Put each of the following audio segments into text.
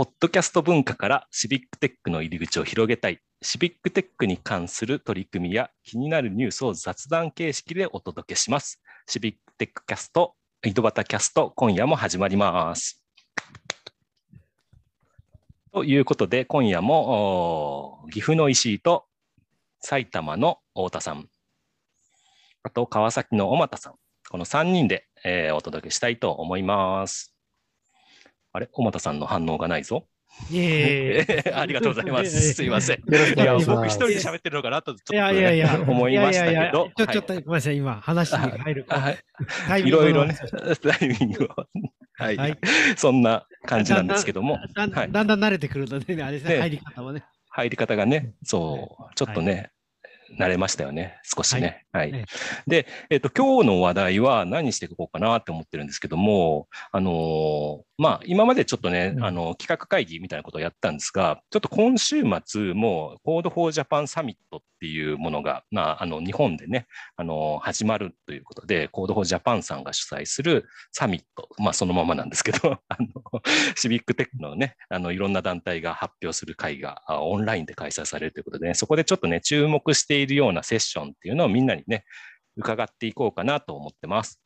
ポッドキャスト文化からシビックテックの入り口を広げたい、シビックテックに関する取り組みや気になるニュースを雑談形式でお届けします。シビックテックキャスト、井戸端キャスト、今夜も始まります。ということで、今夜も岐阜の石井と埼玉の太田さん、あと川崎の小俣さん、この3人で、えー、お届けしたいと思います。あれ？小俣さんの反応がないぞ。いえ ありがとうございます。すいません。いや、僕一人で喋ってるのかなと、ちょっと、ね、いやいやいや思いましたけど。いやいやいやちょ、ちょっと、ごめんなさい、今、話に入る。はい。いろいろね、タイミングを。はい。はい、そんな感じなんですけども。だんだん慣れてくるのでね、あれですね、入り方もね。入り方がね、そう、ちょっとね、慣れましたよね、少しね。はい。はい、で、えっ、と、今日の話題は何していこうかなって思ってるんですけども、あのー、まあ、今までちょっとね、うん、あの、企画会議みたいなことをやったんですが、ちょっと今週末も、Code for Japan サミットっていうものが、まあ、あの、日本でね、あの、始まるということで、Code for Japan さんが主催するサミット、まあ、そのままなんですけど、あの、シビックテックのね、あの、いろんな団体が発表する会がオンラインで開催されるということで、ね、そこでちょっとね、注目しているようなセッションっていうのをみんなにね、伺っていこうかなと思ってます。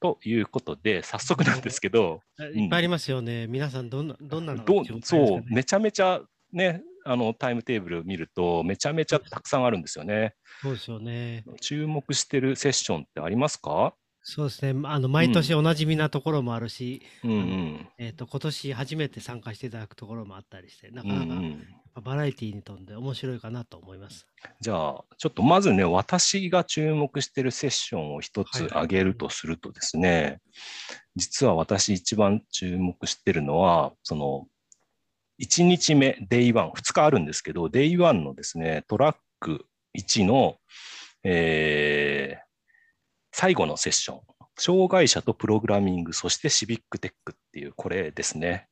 ということで、早速なんですけど。いっぱいありますよね。うん、皆さん、どんな、どんなの、ね、そう、めちゃめちゃね、あのタイムテーブル見ると、めちゃめちゃたくさんあるんですよね。そうですよね。注目してるセッションってありますか？そうですね。あの毎年おなじみなところもあるし、うんうんえっ、ー、と今年初めて参加していただくところもあったりして、なかなかバラエティーに富んで面白いかなと思います。じゃあ、ちょっとまずね、私が注目してるセッションを一つ挙げるとするとですね、はいはい、実は私一番注目してるのは、その1日目、デイ1、2日あるんですけど、デイ1のですね、トラック1の、えー、最後のセッション、障害者とプログラミング、そしてシビックテックっていう、これですね。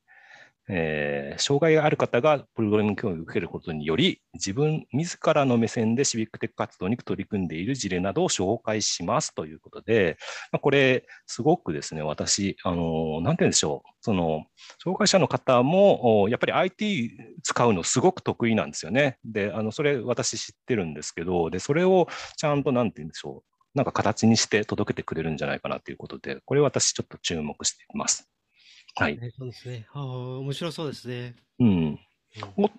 えー、障害がある方がプログラミング教育を受けることにより、自分自らの目線でシビックテック活動に取り組んでいる事例などを紹介しますということで、まあ、これ、すごくですね、私、あの、なんて言うんでしょう、その、障害者の方も、やっぱり IT 使うのすごく得意なんですよね。で、あの、それ私知ってるんですけど、で、それをちゃんと、なんて言うんでしょう、なんか形にして届けてくれるんじゃないかなということで、これ私ちょっと注目しています。はい。そうですね。ああ、面白そうですね。うん。お、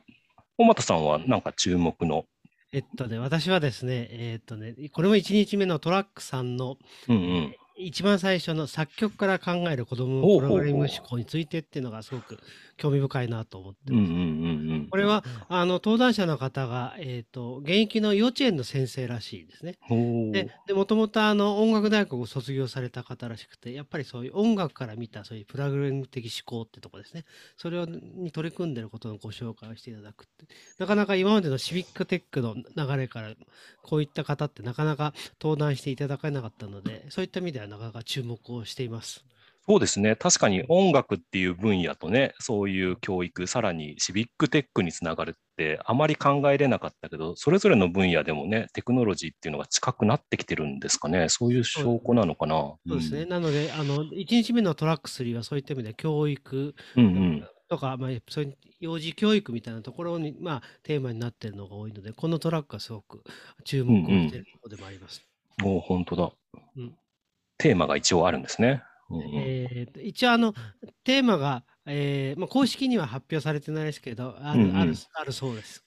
小俣さんはなんか注目の？えっとね、私はですね、えー、っとね、これも1日目のトラックさんの、うんうん、一番最初の作曲から考える子どものプログラミング思考についてっていうのがすごく興味深いなと思ってます。これはあの登壇者の方が、えーと、現役の幼稚園の先生らしいですね。でもともと音楽大学を卒業された方らしくてやっぱりそういう音楽から見たそういうプログラミング的思考ってとこですね。それをに取り組んでることのご紹介をしていただくって。なかなか今までのシビックテックの流れからこういった方ってなかなか登壇していただかなかったのでそういった意味ではなかなか注目をしています。そうですね。確かに音楽っていう分野とね、そういう教育、さらにシビックテックにつながるってあまり考えれなかったけど、それぞれの分野でもね、テクノロジーっていうのが近くなってきてるんですかね。そういう証拠なのかな。そうですね。うん、なので、あの、1日目のトラック3はそういった意味で教育、うんうんとか、まあ、そういう幼児教育みたいなところに、まあ、テーマになっているのが多いので、このトラックはすごく注目をしているところでもあります。うんうん、お本当だ。うんテーマが一応あるんですね。うんうん、えー、一応あのテーマが、えーまあ、公式には発表されてないですけどあるうんうん、あるあるそうです。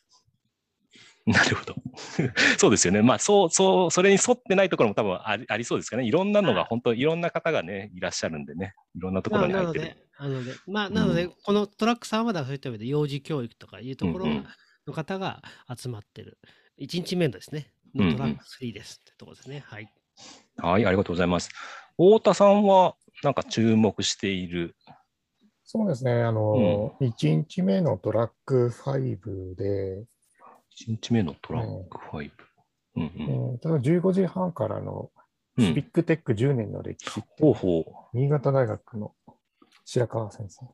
なるほど。そうですよね。まあ、そう、そう、それに沿ってないところも多分ありありそうですかね。いろんなのが、本当、いろんな方がね、いらっしゃるんでね、いろんなところに入ってる。なので、まあ、なので、うん、このトラックさんはそういった意味で、幼児教育とかいうところの方が集まってる、うんうん、1日目ですね、のトラック3ですってところですね。うんうん、はい。はい、ありがとうございます。太田さんは、なんか注目している？そうですね、あの、うん、1日目のトラック5で、1日目のトラック5。うんうん、ただ15時半からのスピックテック10年の歴史、うん、ほう新潟大学の白川先生。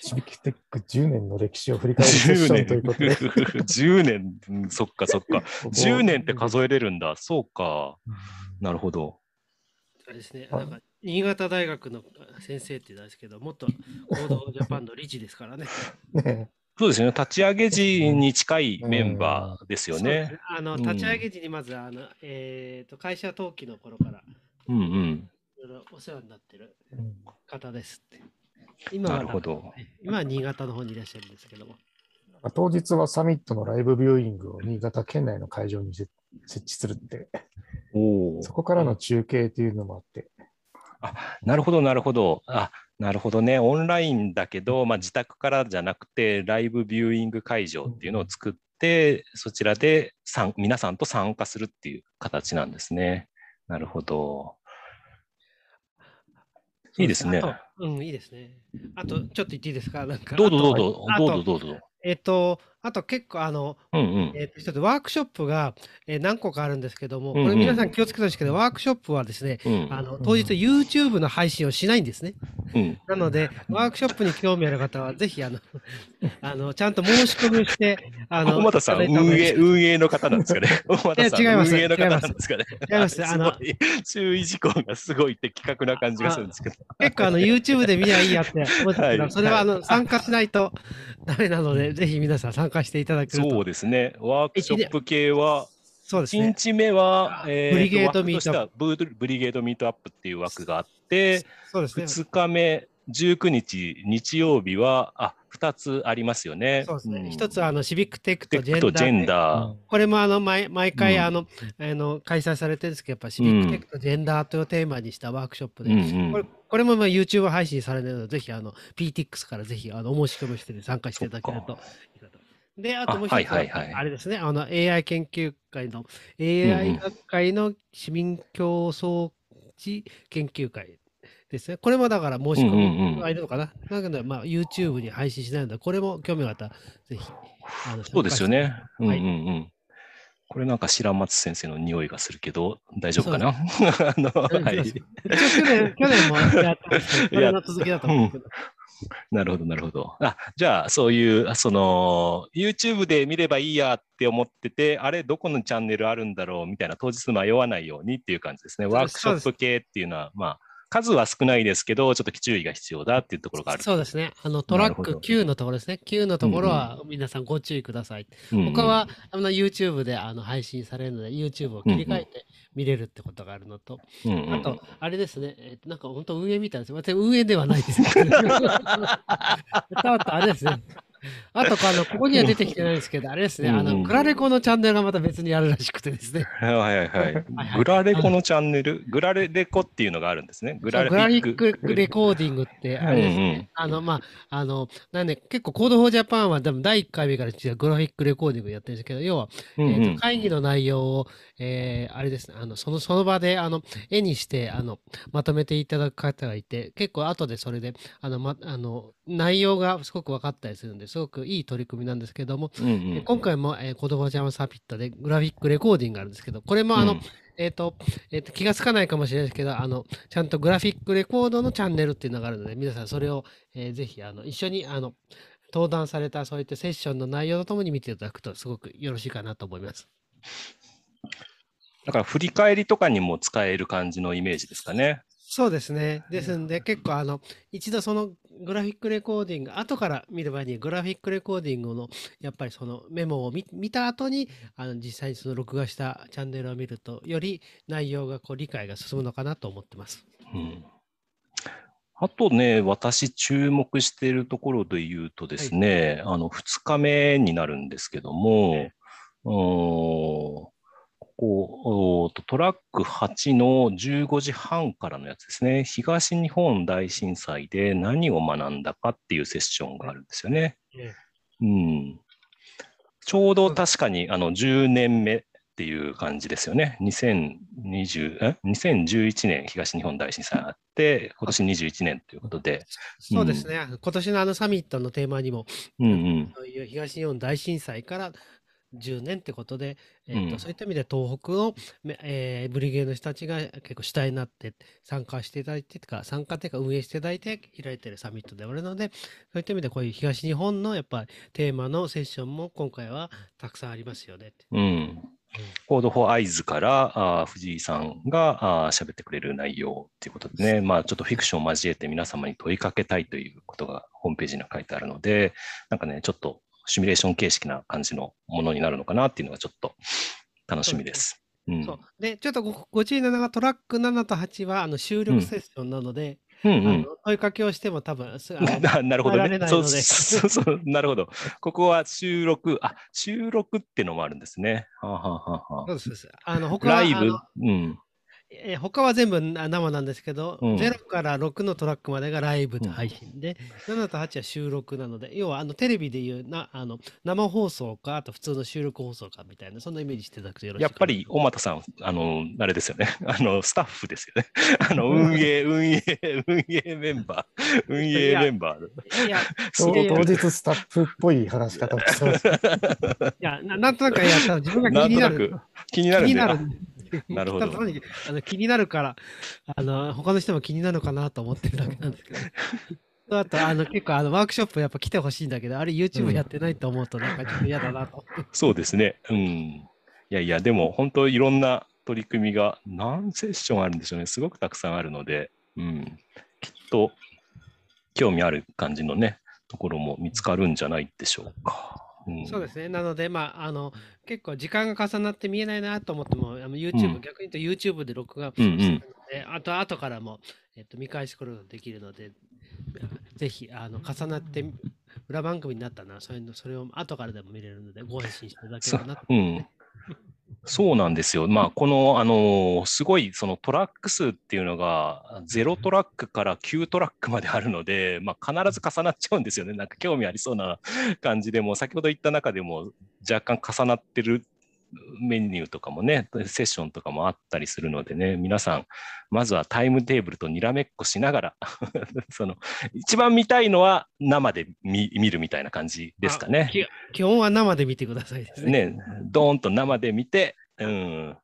シビックテック10年の歴史を振り返るセッションということで。10年、10年そっかそっか。10 年って数えれるんだ。そうか。なるほど。あれですね、なんか新潟大学の先生って言うんですけど、もっと行動ジャパンの理事ですからね。ねそうですね、立ち上げ時に近いメンバーですよね。ねあの立ち上げ時にまず、あのえーと、会社登記の頃から、うんうん、いろいろお世話になってる方ですって。今はなるほど今は新潟の方にいらっしゃるんですけども。当日はサミットのライブビューイングを新潟県内の会場に設置するって、そこからの中継っていうのもあって。あなるほど、なるほど。あなるほどね。オンラインだけど、まあ、自宅からじゃなくて、ライブビューイング会場っていうのを作って、そちらで皆さんと参加するっていう形なんですね。なるほど。いいですね。うん、いいですね。あと、ちょっと言っていいですか？なんか。どうぞどうぞ、どうぞどうぞ。えっと、あと結構あの、うんうん、えっと一つワークショップが、えー、何個かあるんですけども、これ皆さん気をつけてほしいけど、ワークショップはですね、うん、あの当日 YouTube の配信をしないんですね。うん、なので、ワークショップに興味ある方は、ぜひあの あのちゃんと申し込みをして、あの、小さん、運営、運営の方なんですかね。小俣さん、違います運営の方なんですかね。違います。あの、注意事項がすごい的確な感じがするんですけど。結構あの YouTube で見りゃいいやって思ってたら、はい、それはあの参加しないとダメなので、ぜひ皆さん参加していただけると。そうですね。ワークショップ系は、そうですね。1日目は、えー、 Brigade Meetup。 Brigade Meetup っていう枠があって、そうですね。2日目、19日、日曜日は、あ、2つありますよね。そうですね。うん、1つはあのシビックテックとジェンダー。ジェンダー。これもあの毎毎回あの、うん、あの開催されてるんですけど、やっぱシビックテックとジェンダーというテーマにしたワークショップで、うんうん、これこれもまあ YouTube 配信されてるので、ぜひあの PTX からぜひあのお申し込みして、参加していただけるとで、あともう一つは、あれですね、あの AI 研究会の、AI 学会の市民競争地研究会ですね。これもだから申し込みがいるのかな。だけど、まあ、YouTube に配信しないので、これも興味があったら、ぜひ。あのそうですよね。うんうんうん。これなんか白松先生の匂いがするけど、大丈夫かな？あの、はい。去年、去年もやってました。これの続きだと思うけど。なるほど、なるほど。あ、じゃあ、そういう、その、YouTube で見ればいいやって思ってて、あれ、どこのチャンネルあるんだろうみたいな、当日迷わないようにっていう感じですね。ワークショップ系っていうのは、まあ、数は少ないですけど、ちょっと注意が必要だっていうところがある。そうですね。あの、トラック9のところですね。9のところは皆さんご注意ください。うんうん、他は、あの、YouTube であの配信されるので、YouTube を切り替えて見れるってことがあるのと、うんうん、あと、あれですね、えー、なんか本当運営みたいです。私、運営ではないですけど。あと、あれですね。あとあの、ここには出てきてないですけど、あれですね、あの、グラレコのチャンネルがまた別にあるらしくてですね。はい はいはい。グラレコのチャンネル、グラレコっていうのがあるんですね。グラレコ。グラフィックレコーディングって、あれですね。あの、まあ、あの、なんで、結構 Code for Japan は多分第1回目から実はグラフィックレコーディングやってるんですけど、要は、えーと、会議の内容を、えー、あれですね、あの、その、その場で、あの、絵にして、あの、まとめていただく方がいて、結構後でそれで、あの、ま、あの、内容がすごく分かったりするんですごくいい取り組みなんですけども、うんうん、今回も、えー、子供ジャムサピットでグラフィックレコーディングがあるんですけど、これもあの、うん、えっ、ー、と、えっ、ー、と、気がつかないかもしれないですけど、あの、ちゃんとグラフィックレコードのチャンネルっていうのがあるので、皆さんそれを、えー、ぜひ、あの、一緒に、あの、登壇されたそういったセッションの内容とともに見ていただくと、すごくよろしいかなと思います。だから振り返りとかにも使える感じのイメージですかね。そうですね。ですんで、結構あの、一度そのグラフィックレコーディング、後から見る場合にグラフィックレコーディングの、やっぱりそのメモを見見た後に、あの実際にその録画したチャンネルを見ると、より内容がこう理解が進むのかなと思ってます。うん、あとね、私注目しているところで言うとですね、はい、あの、2日目になるんですけども、はいこうトラック8の15時半からのやつですね、東日本大震災で何を学んだかっていうセッションがあるんですよね。うん、ちょうど確かにあの10年目っていう感じですよね。2020え？2011年東日本大震災あって、今年21年ということで。そうですね、うん、今年のあのサミットのテーマにも、うんうん、東日本大震災から10年ってことで、えーと、うん、そういった意味で東北の、えー、ブリゲードの人たちが結構主体になって参加していただいてか参加というか運営していただいて開いているサミットであるのでそういった意味でこういう東日本のやっぱりテーマのセッションも今回はたくさんありますよね。うん Code for Aizu からあ藤井さんが喋ってくれる内容ということでね、まあ、ちょっとフィクションを交えて皆様に問いかけたいということがホームページに書いてあるので、なんかね、ちょっとシミュレーション形式な感じのものになるのかなっていうのがちょっと楽しみです。うん、そう。でちょっとご注意のがトラック7と8はあの収録セッションなので、うんうん、問いかけをしても多分すな なるほどね。そうそうそうなるほど。ここは収録、あ収録ってのもあるんですね。はあ、はははそうですあの他はライブ、うん、えー、他は全部生なんですけど、うん、0から6のトラックまでがライブ配信で、うん、7と8は収録なので、要はあのテレビでいうなあの生放送か、あと普通の収録放送かみたいな、そんなイメージしていただくとよろしいやっぱり、大俣さん、あの、あれですよね、あの、スタッフですよね。あの、運営、運営、運営メンバー、運営メンバー。いや、当日スタッフっぽい話し方をしてます。いやな、なんとなく、いや、自分が気になる。気になる気になる なるほど。あの気になるから、あの、他の人も気になるのかなと思ってるだけなんですけど。あと、あの、結構、あの、ワークショップやっぱ来てほしいんだけど、あれ YouTube やってないと思うと、なんかちょっと嫌だなと、うん。そうですね。うん。いやいや、でも、本当いろんな取り組みが何セッションあるんでしょうね。すごくたくさんあるので、うん。きっと、興味ある感じのね、ところも見つかるんじゃないでしょうか。そうですね。なので、まあ、あの、結構時間が重なって見えないなと思っても、あの YouTube、うん、逆に言うと YouTube で録画してるので、うんうん、あと後からも、えっと、見返すことができるので、ぜひ、あの、重なって裏番組になったな、そういうの、それを後からでも見れるので、ご安心していただければなと、ね、そうなんですよ。まあ、この、あの、すごい、そのトラック数っていうのが、0トラックから9トラックまであるので、まあ、必ず重なっちゃうんですよね。なんか興味ありそうな感じでも、先ほど言った中でも若干重なってるメニューとかもね、セッションとかもあったりするのでね、皆さん、まずはタイムテーブルとにらめっこしながら その、一番見たいのは生で見るみたいな感じですかね。基本は生で見てくださいですね。ね、ドーンと生で見て、うん、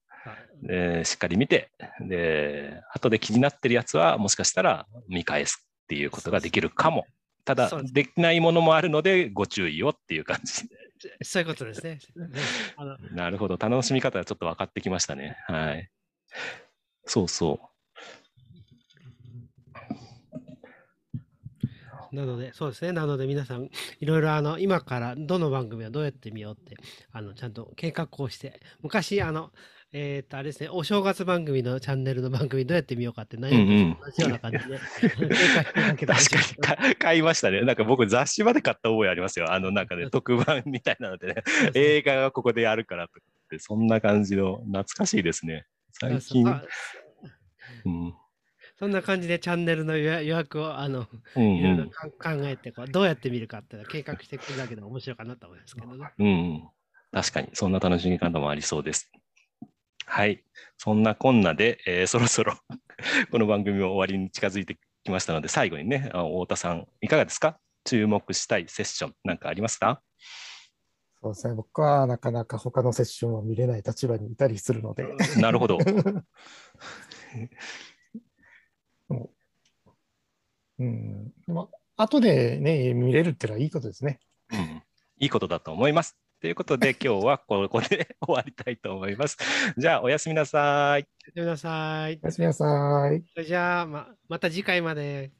でしっかり見て、で、後で気になってるやつは、もしかしたら見返すっていうことができるかも。ただ、できないものもあるので、ご注意をっていう感じで。そういうことですね。なるほど。楽しみ方がちょっと分かってきましたね。はい。そうそう。なので、そうですね。なので、皆さん、いろいろ、あの、今からどの番組はどうやって見ようって、あの、ちゃんと計画をして、昔、あの、えっ、ー、と、あれですね、お正月番組のチャンネルの番組どうやって見ようかって悩んで同じような感じで、確かに買いましたね。なんか僕雑誌まで買った覚えありますよ。あのなんかね、特番みたいなのでね、映画がここでやるからとかって、そんな感じの懐かしいですね。最近。うん、そんな感じでチャンネルの予約をあの、うんうん、いろいろ考えてこう、どうやって見るかって計画していくだけで面白いかなと思いますけどね。うん、確かに、そんな楽しみ方もありそうです。はい。そんなこんなで、えー、そろそろ この番組も終わりに近づいてきましたので、最後にね、太田さん、いかがですか？注目したいセッション、なんかありますか？そうですね、僕はなかなか他のセッションを見れない立場にいたりするので。なるほど。うん、でも後でね、見れるっていうのはいいことですね。うん、いいことだと思います。ということで、今日はここで 終わりたいと思います。じゃあ、おやすみなさい。おやすみなさい。おやすみなさい。じゃあ、ままた次回まで。